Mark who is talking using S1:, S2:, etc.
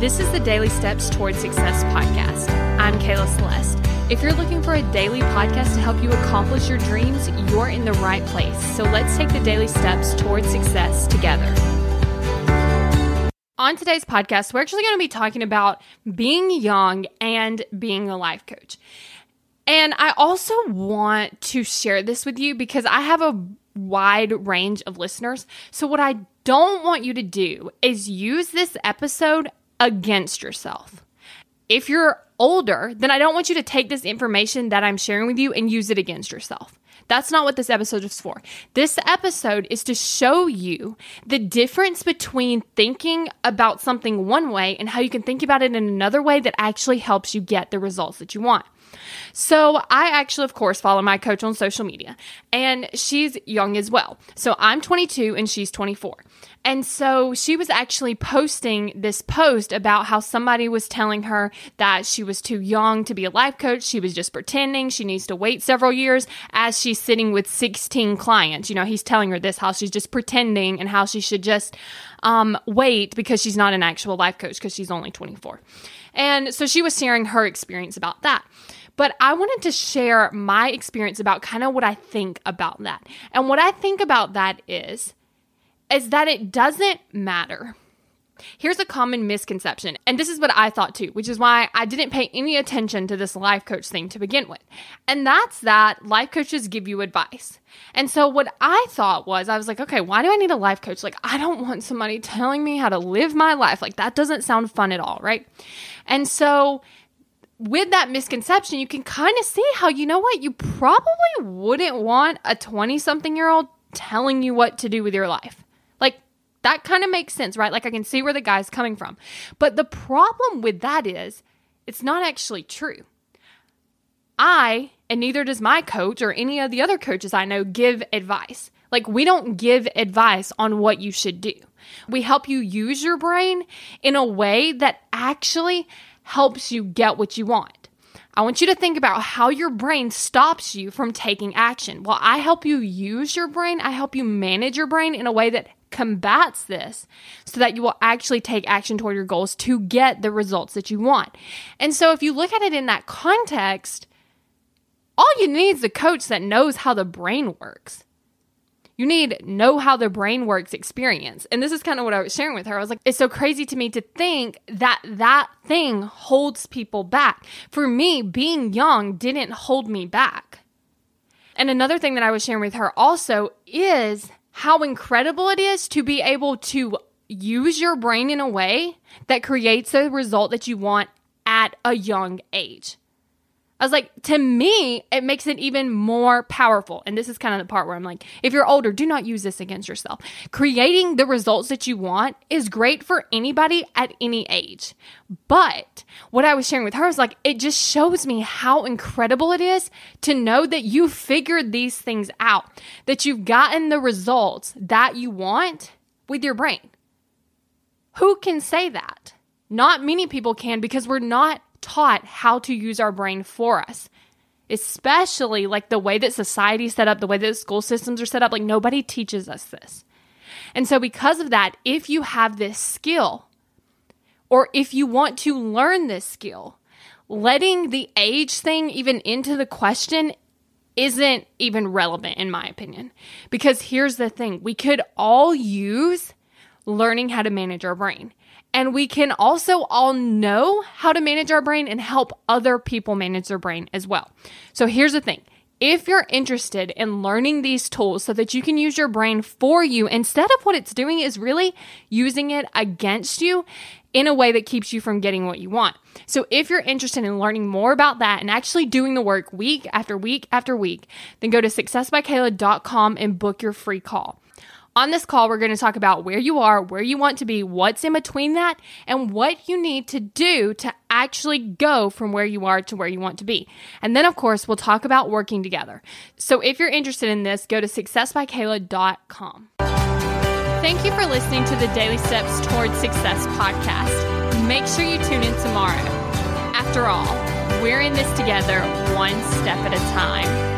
S1: This is the Daily Steps Towards Success podcast. I'm Kayla Celeste. If you're looking for a daily podcast to help you accomplish your dreams, you're in the right place. So let's take the daily steps towards success together. On today's podcast, we're actually going to be talking about being young and being a life coach. And I also want to share this with you because I have a wide range of listeners. So, what I don't want you to do is use this episode against yourself. If you're older, then I don't want you to take this information that I'm sharing with you and use it against yourself. That's not what this episode is for. This episode is to show you the difference between thinking about something one way and how you can think about it in another way that actually helps you get the results that you want. So, I actually, of course, follow my coach on social media, and she's young as well. So, I'm 22 and she's 24. And so she was actually posting this post about how somebody was telling her that she was too young to be a life coach. She was just pretending. She needs to wait several years as she's sitting with 16 clients. You know, he's telling her this, how she's just pretending and how she should just um, wait because she's not an actual life coach because she's only 24. And so she was sharing her experience about that. But I wanted to share my experience about kind of what I think about that. And what I think about that is is that it doesn't matter. Here's a common misconception, and this is what I thought too, which is why I didn't pay any attention to this life coach thing to begin with. And that's that life coaches give you advice. And so what I thought was, I was like, okay, why do I need a life coach? Like, I don't want somebody telling me how to live my life. Like, that doesn't sound fun at all, right? And so with that misconception, you can kind of see how, you know what, you probably wouldn't want a 20 something year old telling you what to do with your life. That kind of makes sense, right? Like, I can see where the guy's coming from. But the problem with that is, it's not actually true. I, and neither does my coach or any of the other coaches I know, give advice. Like, we don't give advice on what you should do. We help you use your brain in a way that actually helps you get what you want. I want you to think about how your brain stops you from taking action. While I help you use your brain, I help you manage your brain in a way that combats this so that you will actually take action toward your goals to get the results that you want. And so if you look at it in that context, all you need is a coach that knows how the brain works. You need know how the brain works experience. And this is kind of what I was sharing with her. I was like, it's so crazy to me to think that that thing holds people back. For me, being young didn't hold me back. And another thing that I was sharing with her also is how incredible it is to be able to use your brain in a way that creates the result that you want at a young age. I was like, to me, it makes it even more powerful. And this is kind of the part where I'm like, if you're older, do not use this against yourself. Creating the results that you want is great for anybody at any age. But what I was sharing with her is like, it just shows me how incredible it is to know that you figured these things out, that you've gotten the results that you want with your brain. Who can say that? Not many people can because we're not taught how to use our brain for us. Especially like the way that society's set up, the way that school systems are set up, like nobody teaches us this. And so, because of that, if you have this skill, or if you want to learn this skill, letting the age thing even into the question isn't even relevant, in my opinion. Because here's the thing we could all use learning how to manage our brain. And we can also all know how to manage our brain and help other people manage their brain as well. So here's the thing. If you're interested in learning these tools so that you can use your brain for you, instead of what it's doing is really using it against you in a way that keeps you from getting what you want. So if you're interested in learning more about that and actually doing the work week after week after week, then go to successbykayla.com and book your free call. On this call, we're going to talk about where you are, where you want to be, what's in between that, and what you need to do to actually go from where you are to where you want to be. And then, of course, we'll talk about working together. So if you're interested in this, go to successbykayla.com. Thank you for listening to the Daily Steps Towards Success podcast. Make sure you tune in tomorrow. After all, we're in this together, one step at a time.